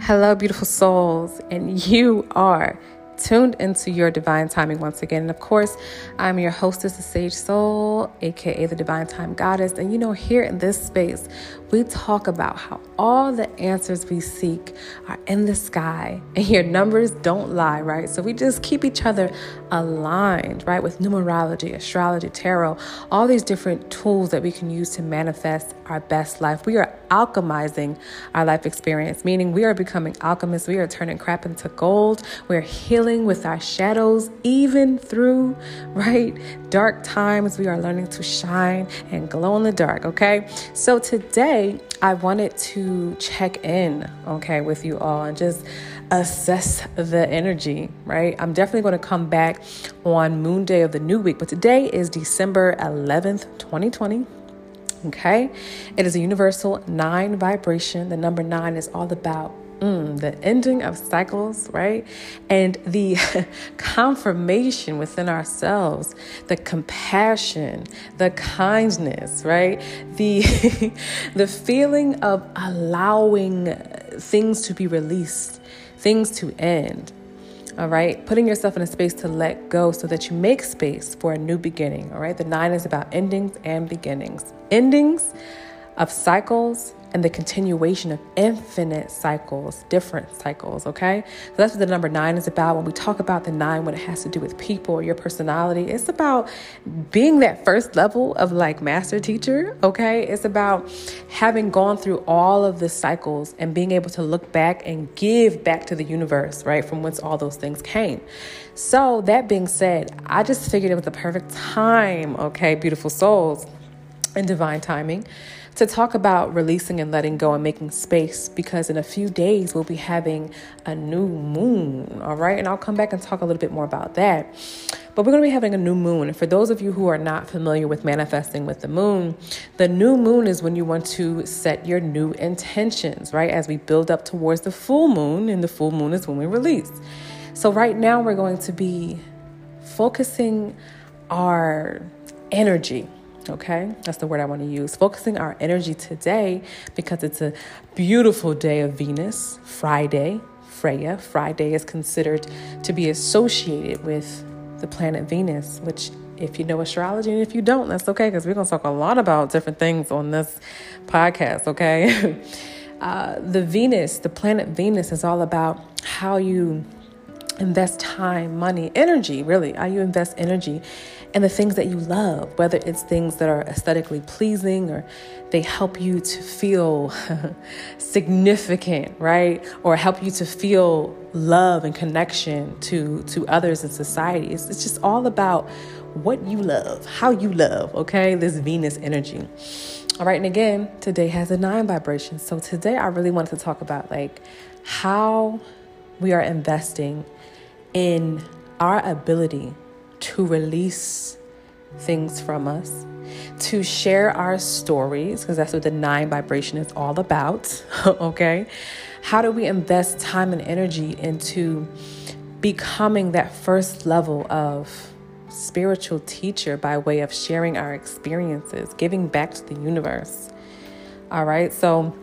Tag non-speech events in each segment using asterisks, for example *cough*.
Hello, beautiful souls, and you are tuned into your divine timing once again. And of course, I'm your hostess, the Sage Soul, aka the Divine Time Goddess. And you know, here in this space, we talk about how all the answers we seek are in the sky and your numbers don't lie, right? So we just keep each other aligned, right? With numerology, astrology, tarot, all these different tools that we can use to manifest our best life. We are alchemizing our life experience, meaning we are becoming alchemists. We are turning crap into gold. We're healing with our shadows, even through, right? Dark times. We are learning to shine and glow in the dark, okay? So today, I wanted to check in, okay, with you all and just assess the energy, right? I'm definitely going to come back on Moon Day of the new week, but today is December 11th, 2020. Okay, it is a universal nine vibration. The number nine is all about Mm, the ending of cycles, right? And the *laughs* confirmation within ourselves, the compassion, the kindness, right? The *laughs* the feeling of allowing things to be released, things to end. All right, putting yourself in a space to let go so that you make space for a new beginning. All right, the nine is about endings and beginnings. Endings of cycles and the continuation of infinite cycles, different cycles, okay? So that's what the number nine is about. When we talk about the nine, when it has to do with people or your personality, it's about being that first level of like master teacher, okay? It's about having gone through all of the cycles and being able to look back and give back to the universe, right? From whence all those things came. So, that being said, I just figured it was the perfect time, okay, beautiful souls, and divine timing to talk about releasing and letting go and making space because in a few days we'll be having a new moon, all right? And I'll come back and talk a little bit more about that. But we're going to be having a new moon. For those of you who are not familiar with manifesting with the moon, the new moon is when you want to set your new intentions, right? As we build up towards the full moon, and the full moon is when we release. So, right now, we're going to be focusing our energy Okay, that's the word I want to use. Focusing our energy today because it's a beautiful day of Venus, Friday, Freya. Friday is considered to be associated with the planet Venus, which, if you know astrology and if you don't, that's okay because we're going to talk a lot about different things on this podcast, okay? *laughs* uh, the Venus, the planet Venus, is all about how you invest time, money, energy, really, how you invest energy and the things that you love, whether it's things that are aesthetically pleasing or they help you to feel *laughs* significant, right? Or help you to feel love and connection to, to others in society. It's, it's just all about what you love, how you love, okay? This Venus energy. All right, and again, today has a nine vibration. So today I really wanted to talk about like how we are investing in our ability to release things from us, to share our stories, because that's what the nine vibration is all about. *laughs* okay. How do we invest time and energy into becoming that first level of spiritual teacher by way of sharing our experiences, giving back to the universe? All right. So,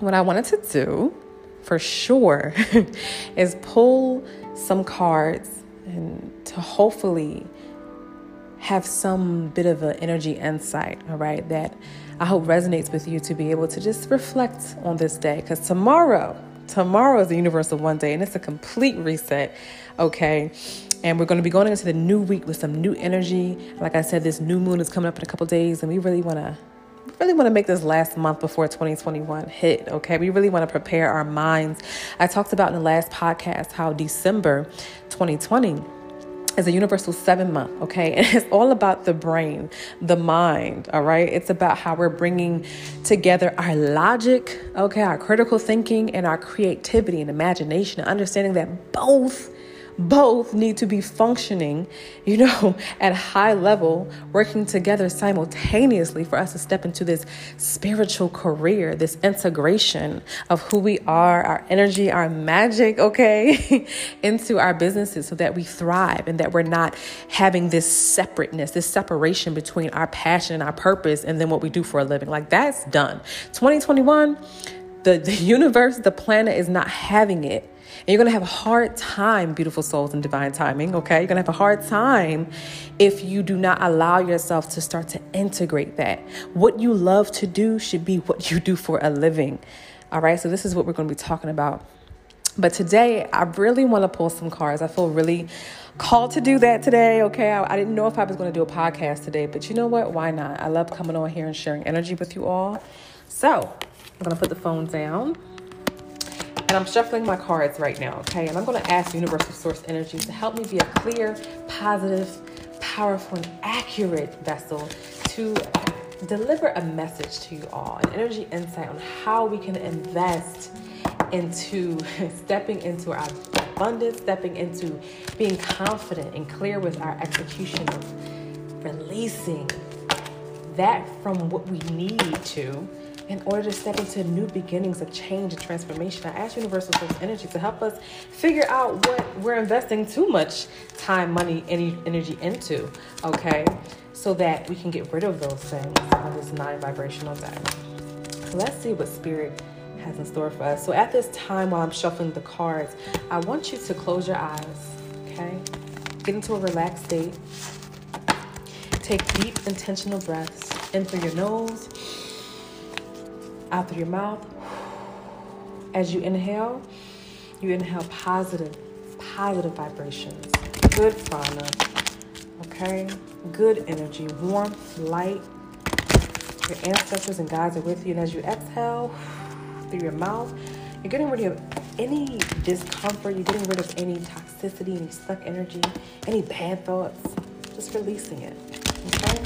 what I wanted to do for sure *laughs* is pull some cards and to hopefully have some bit of an energy insight, all right, that I hope resonates with you to be able to just reflect on this day. Because tomorrow, tomorrow is the universal one day and it's a complete reset, okay? And we're going to be going into the new week with some new energy. Like I said, this new moon is coming up in a couple days, and we really want to really want to make this last month before 2021 hit okay we really want to prepare our minds i talked about in the last podcast how december 2020 is a universal seven month, okay? *laughs* And it's all about the brain, the mind, all right? It's about how we're bringing together our logic, okay, our critical thinking, and our creativity and imagination, and understanding that both both need to be functioning, you know, *laughs* at high level, working together simultaneously for us to step into this spiritual career, this integration of who we are, our energy, our magic, *laughs* okay, *laughs* into our businesses so that we thrive and that we're not having this separateness, this separation between our passion and our purpose and then what we do for a living. Like that's done. 2021 the, the *laughs* universe, the planet is not having it. And you're going to have a hard time, beautiful souls and divine timing, okay? You're going to have a hard time if you do not allow yourself to start to integrate that. What you love to do should be what you do for a living. All right? So this is what we're going to be talking about. But today, I really want to pull some cards. I feel really called to do that today. Okay, I, I, didn't know if I was going to do a podcast today, but you know what? Why not? I love coming on here and sharing energy with you all. So I'm to put the phone down and I'm shuffling my cards right now, okay? And I'm to ask Universal Source Energy to help me be a clear, positive, powerful, and accurate vessel to deliver a message to you all, an energy insight on how we can invest into *laughs* stepping into our abundance, stepping into being confident and clear with our execution of releasing that from what we need to in order to step into new beginnings of change and transformation. I ask Universal Source Energy to help us figure out what we're investing too much time, money, any energy into, okay? So that we can get rid of those things on this nine vibrational day. So let's see what spirit has in store for us. So at this time while I'm shuffling the cards, I want you to close your eyes, okay? Get into a relaxed state. Take deep intentional breaths in through your nose out through your mouth. As you inhale, you inhale positive, positive vibrations, good prana, okay? Good energy, warmth, light. Your ancestors and guides are with you. And as you exhale through your mouth, you're getting rid of any discomfort, you're getting rid of any toxicity, any stuck energy, any bad thoughts. Just releasing it. Okay?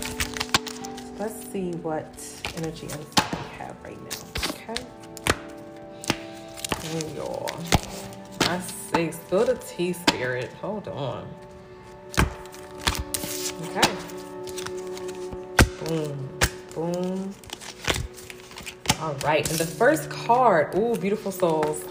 Let's see what energy we have right now. Okay. Y'all. I say spill the tea spirit. Hold on. Okay. Boom. Boom. All right. And the first card, ooh, beautiful souls.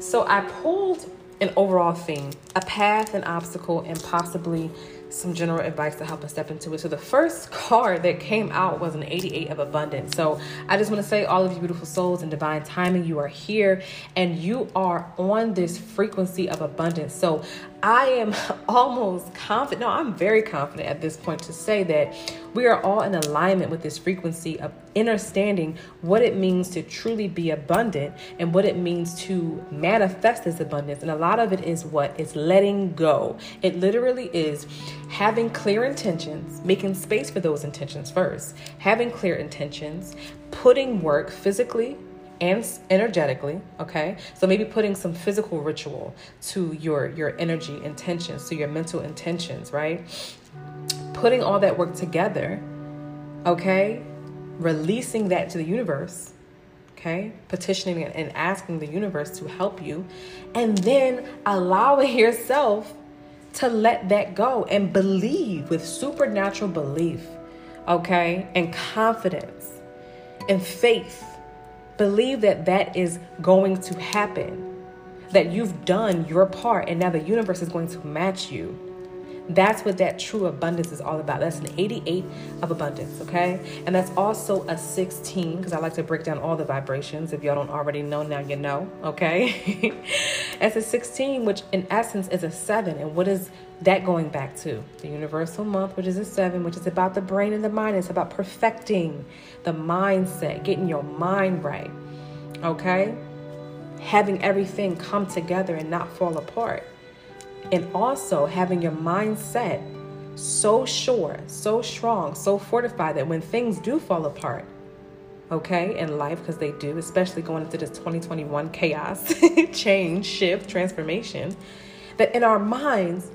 So I pulled an overall theme, a path, an obstacle, and possibly some general advice to help us step into it. So the first card that came out was an 88 of abundance. So I just want to say all of you beautiful souls and divine timing, you are here and you are on this frequency of abundance. So I am *laughs* almost confident, no, I'm very confident at this point to say that we are all in alignment with this frequency of understanding what it means to truly be abundant and what it means to manifest this abundance. And a lot of it is what? It's letting go. It literally is having clear intentions, making space for those intentions first, having clear intentions, putting work physically, and energetically okay? So maybe putting some physical ritual to your your energy intentions to your mental intentions right? Putting all that work together okay? Releasing that to the universe okay? Petitioning and asking the universe to help you. And then allowing *laughs* yourself to let that go and believe with supernatural belief okay? And confidence and faith Believe that that is going to happen, that you've done your part, and now the universe is going to match you. That's what that true abundance is all about. That's an 88 of abundance, okay? And that's also a 16, because I like to break down all the vibrations. If y'all don't already know, now you know, okay? *laughs* It's a 16, which in essence is a seven. And what is that going back to? The universal month, which is a seven, which is about the brain and the mind. It's about perfecting the mindset, getting your mind right, okay? Having everything come together and not fall apart and also having your mindset so sure, so strong, so fortified that when things do fall apart, okay, in life, because they do, especially going into this 2021 chaos, *laughs* change, shift, transformation, that in our minds,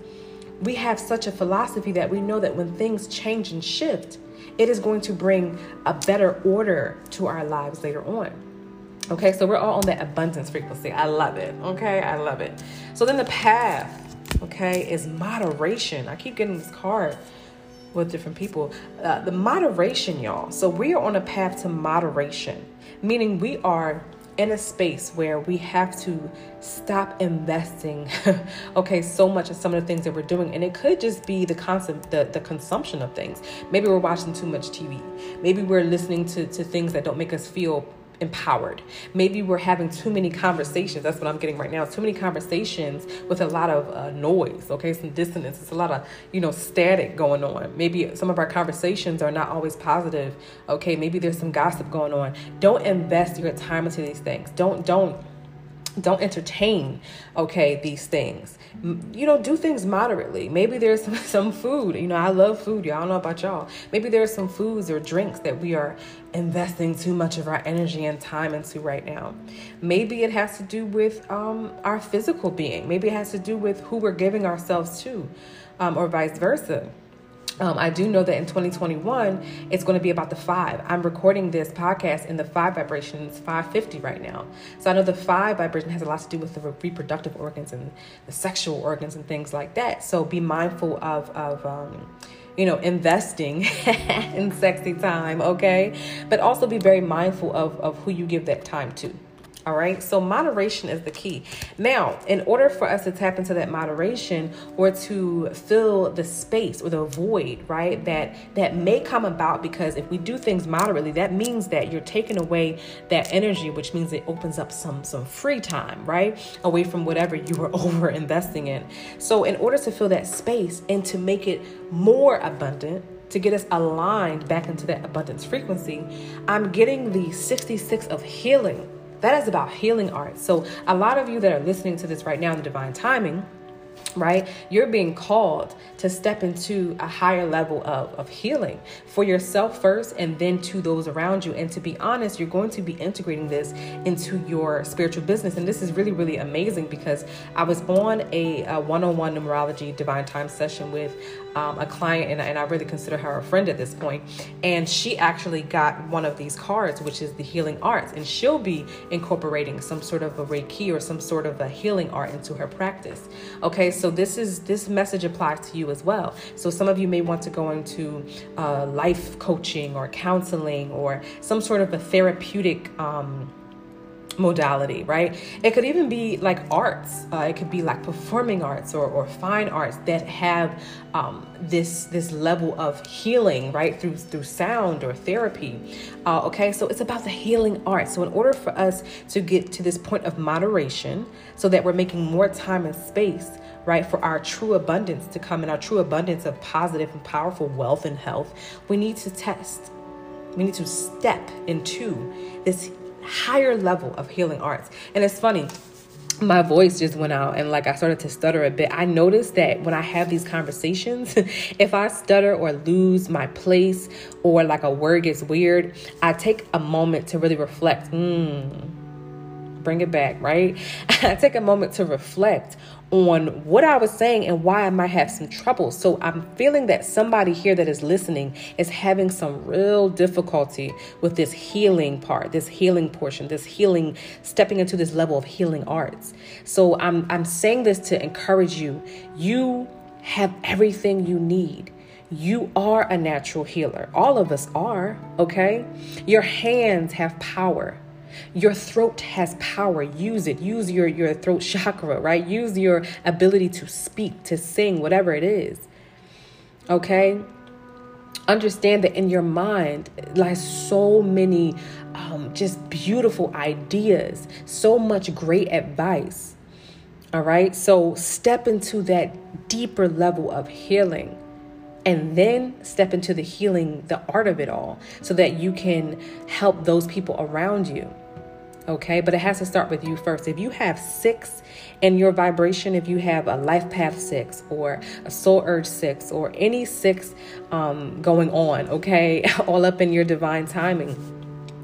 we have such a philosophy that we know that when things change and shift, it is going to bring a better order to our lives later on. Okay, so we're all on that abundance frequency. I love it. Okay, I love it. So then the path okay, is moderation. I keep getting this card with different people. Uh, the moderation, y'all. So we are on a path to moderation, meaning we are in a space where we have to stop investing. *laughs* Okay so much of some of the things that we're doing and it could just be the concept the, the consumption of things. Maybe we're watching too much tv maybe we're listening to, to things that don't make us feel empowered. Maybe we're having too many conversations. That's what I'm getting right now. Too many conversations with a lot of uh, noise, okay? Some dissonance. It's a lot of, you know, static going on. Maybe some of our conversations are not always positive, okay? Maybe there's some gossip going on. Don't invest your time into these things. Don't, don't don't entertain okay these things. You know do things moderately. Maybe there's *laughs* some, some food. You know i love food y'all. Know about y'all. Maybe there's some foods or drinks that we are investing too much of our energy and time into right now. Maybe it has to do with um, our physical being. Maybe it has to do with who we're giving ourselves to um, or vice versa um, I do know that in 2021, it's going to be about the five. I'm recording this podcast in the five vibration. It's 550 right now. So I know the five vibration has a lot to do with the reproductive organs and the sexual organs and things like that. So be mindful of, of, um, you know, investing *laughs* in sexy time, okay? But also be very mindful of, of who you give that time to. All right. So moderation is the key. Now, in order for us to tap into that moderation or to fill the space or the void, right, that that may come about because if we do things moderately, that means that you're taking away that energy, which means it opens up some some free time, right? Away from whatever you were *laughs* over investing in. So in order to fill that space and to make it more abundant, to get us aligned back into that abundance frequency, I'm getting the 66 of healing that is about healing art. So, a lot of you that are listening to this right now in the divine timing, right you're being called to step into a higher level of, of healing for yourself first and then to those around you and to be honest you're going to be integrating this into your spiritual business and this is really really amazing because i was on a, a one-on-one numerology divine time session with um, a client, and, and I really consider her a friend at this point. And she actually got one of these cards, which is the healing arts, and she'll be incorporating some sort of a Reiki or some sort of a healing art into her practice. Okay, so this is this message applies to you as well. So some of you may want to go into uh, life coaching or counseling or some sort of a therapeutic. Um, modality, right? It could even be like arts. Uh, it could be like performing arts or, or fine arts that have um, this this level of healing, right? Through through sound or therapy. Uh, okay, so it's about the healing arts. So in order for us to get to this point of moderation, so that we're making more time and space right? For our true abundance to come in, our true abundance of positive and powerful wealth and health, we need to test. We need to step into this higher level of healing arts. And it's funny, my voice just went out and like I started to stutter a bit. I noticed that when I have these conversations, *laughs* if I stutter or lose my place or like a word gets weird, I take a moment to really reflect. Mm, bring it back, right? *laughs* I take a moment to reflect on what I was saying and why I might have some trouble. So I'm feeling that somebody here that is listening is having some real difficulty with this healing part, this healing portion, this healing, stepping into this level of healing arts. So I'm I'm saying this to encourage you. You have everything you need. You are a natural healer. All of us are, okay? Your hands have power. Your throat has power. Use it. Use your, your throat chakra, right? Use your ability to speak, to sing, whatever it is. Okay? Understand that in your mind lies so many um, just beautiful ideas, so much great advice. All right? So step into that deeper level of healing and then step into the healing, the art of it all, so that you can help those people around you okay? But it has to start with you first. If you have six in your vibration, if you have a life path six or a soul urge six or any six um, going on, okay, *laughs* all up in your divine timing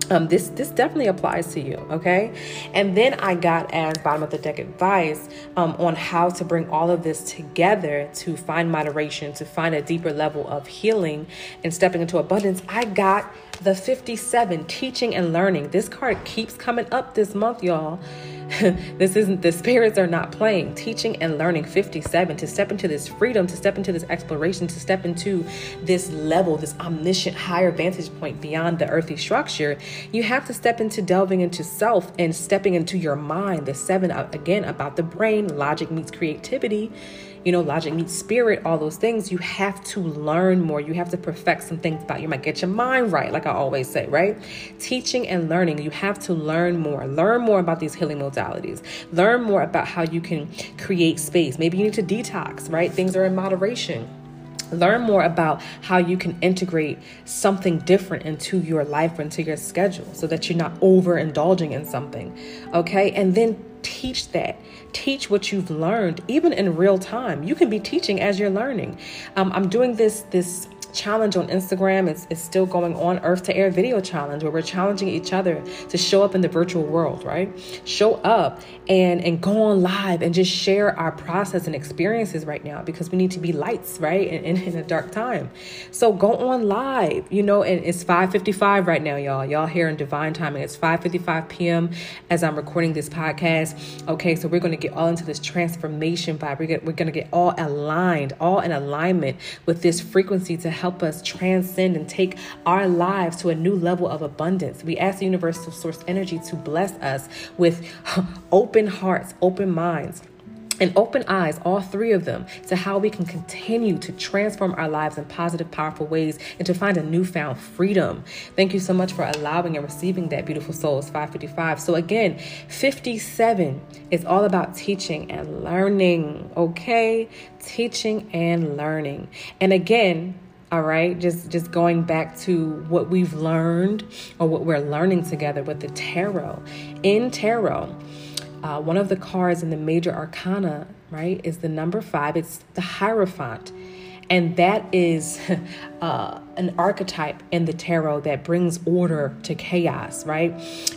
um, this this definitely applies to you okay and then i got as bottom of the deck advice um, on how to bring all of this together to find moderation to find a deeper level of healing and stepping into abundance i got the 57 teaching and learning this card keeps coming up this month y'all *laughs* this isn't the spirits are not playing. Teaching and learning 57 to step into this freedom, to step into this exploration, to step into this level, this omniscient higher vantage point beyond the earthly structure. You have to step into delving into self and stepping into your mind. The seven uh, again about the brain, logic meets creativity you know, logic meets spirit, all those things, you have to learn more. You have to perfect some things about you might get your mind right, like I always say, right? Teaching and learning, you have to learn more. Learn more about these healing modalities. Learn more about how you can create space. Maybe you need to detox, right? Things are in moderation learn more about how you can integrate something different into your life or into your schedule so that you're not overindulging in something okay? And then teach that. Teach what you've learned even in real time. You can be teaching as you're learning. Um, i'm doing this this challenge on Instagram is, is still going on, Earth to Air Video Challenge, where we're challenging each other to show up in the virtual world, right? Show up and and go on live and just share our process and experiences right now because we need to be lights, right? In, in, in a dark time. So go on live, you know, and it's 5:55 right now, y'all. Y'all here in divine timing. It's 5:55 p.m. as I'm recording this podcast. Okay, so we're gonna get all into this transformation vibe. We're, we're gonna get all aligned, all in alignment with this frequency to help us transcend and take our lives to a new level of abundance. We ask the universal source energy to bless us with *laughs* open hearts, open minds and open eyes, all three of them, to how we can continue to transform our lives in positive, powerful ways and to find a newfound freedom. Thank you so much for allowing and receiving that, beautiful souls. 555. So, again, 57 is all about teaching and learning, okay? Teaching and learning. And again, all right? Just just going back to what we've learned or what we're learning together with the tarot. In tarot uh, one of the cards in the major arcana right is the number five. It's the hierophant and that is *laughs* uh, an archetype in the tarot that brings order to chaos, right?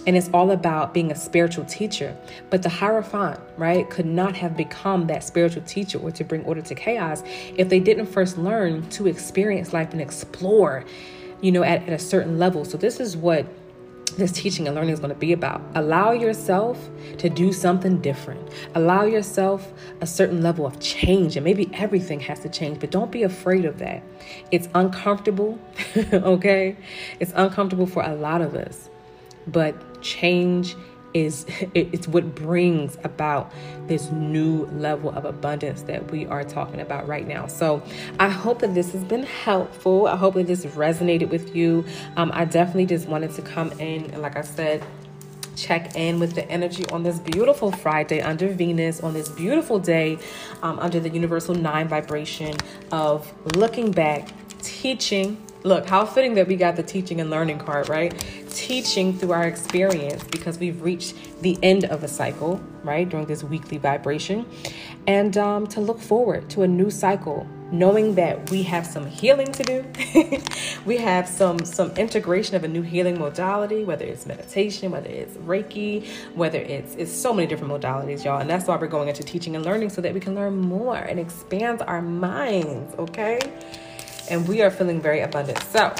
And it's all about being a spiritual teacher. But the Hierophant, right, could not have become that spiritual teacher or to bring order to chaos if they didn't first learn to experience life and explore, you know, at, at a certain level. So this is what this teaching and learning is going to be about. Allow yourself to do something different. Allow yourself a certain level of change, and maybe everything has to change, but don't be afraid of that. It's uncomfortable, *laughs* okay? It's uncomfortable for a lot of us, but change is it's what brings about this new level of abundance that we are talking about right now. So I hope that this has been helpful. I hope that this resonated with you. Um, I definitely just wanted to come in and, like I said, check in with the energy on this beautiful Friday under Venus, on this beautiful day um, under the universal nine vibration of looking back, teaching. Look, how fitting that we got the teaching and learning card, right? Teaching through our experience because we've reached the end of a cycle, right, during this weekly vibration, and um, to look forward to a new cycle, knowing that we have some healing to do. *laughs* we have some some integration of a new healing modality, whether it's meditation, whether it's Reiki, whether it's it's so many different modalities, y'all. And that's why we're going into teaching and learning so that we can learn more and expand our minds, okay? And we are feeling very abundant. So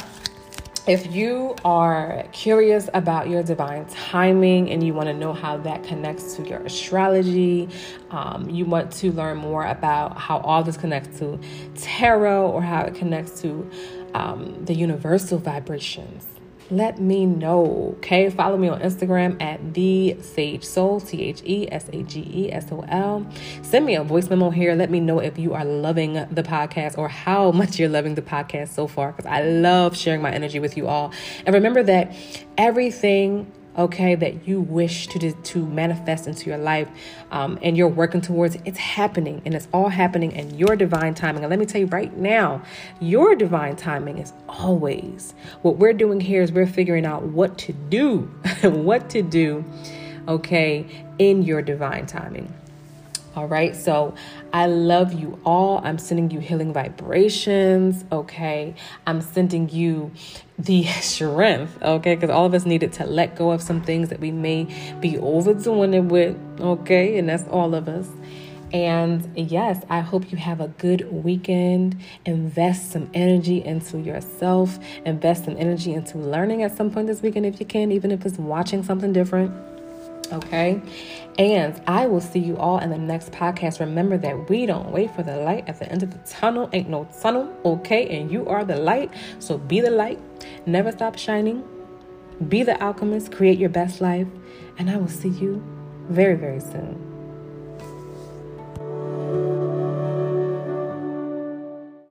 if you are curious about your divine timing and you want to know how that connects to your astrology, um, you want to learn more about how all this connects to tarot or how it connects to um, the universal vibrations, let me know. Okay, follow me on Instagram at the Sage Soul, T H E S A G E S O L. Send me a voice memo here. Let me know if you are loving the podcast or how *laughs* much you're loving the podcast so far because I love sharing my energy with you all. And remember that everything okay, that you wish to to manifest into your life, um, and you're working towards it's happening, and it's all happening in your divine timing. And let me tell you right now, your divine timing is always. What we're doing here is we're figuring out what to do, *laughs* what to do, okay, in your divine timing. All right. So I love you all. I'm sending you healing vibrations. Okay. I'm sending you the *laughs* strength. Okay. Because all of us needed to let go of some things that we may be overdoing it with. Okay. And that's all of us. And yes, I hope you have a good weekend. Invest some energy into yourself. Invest some energy into learning at some point this weekend if you can, even if it's watching something different Okay. And I will see you all in the next podcast. Remember that we don't wait for the light at the end of the tunnel. Ain't no tunnel. Okay. And you are the light. So be the light. Never stop shining. Be the alchemist. Create your best life. And I will see you very, very soon.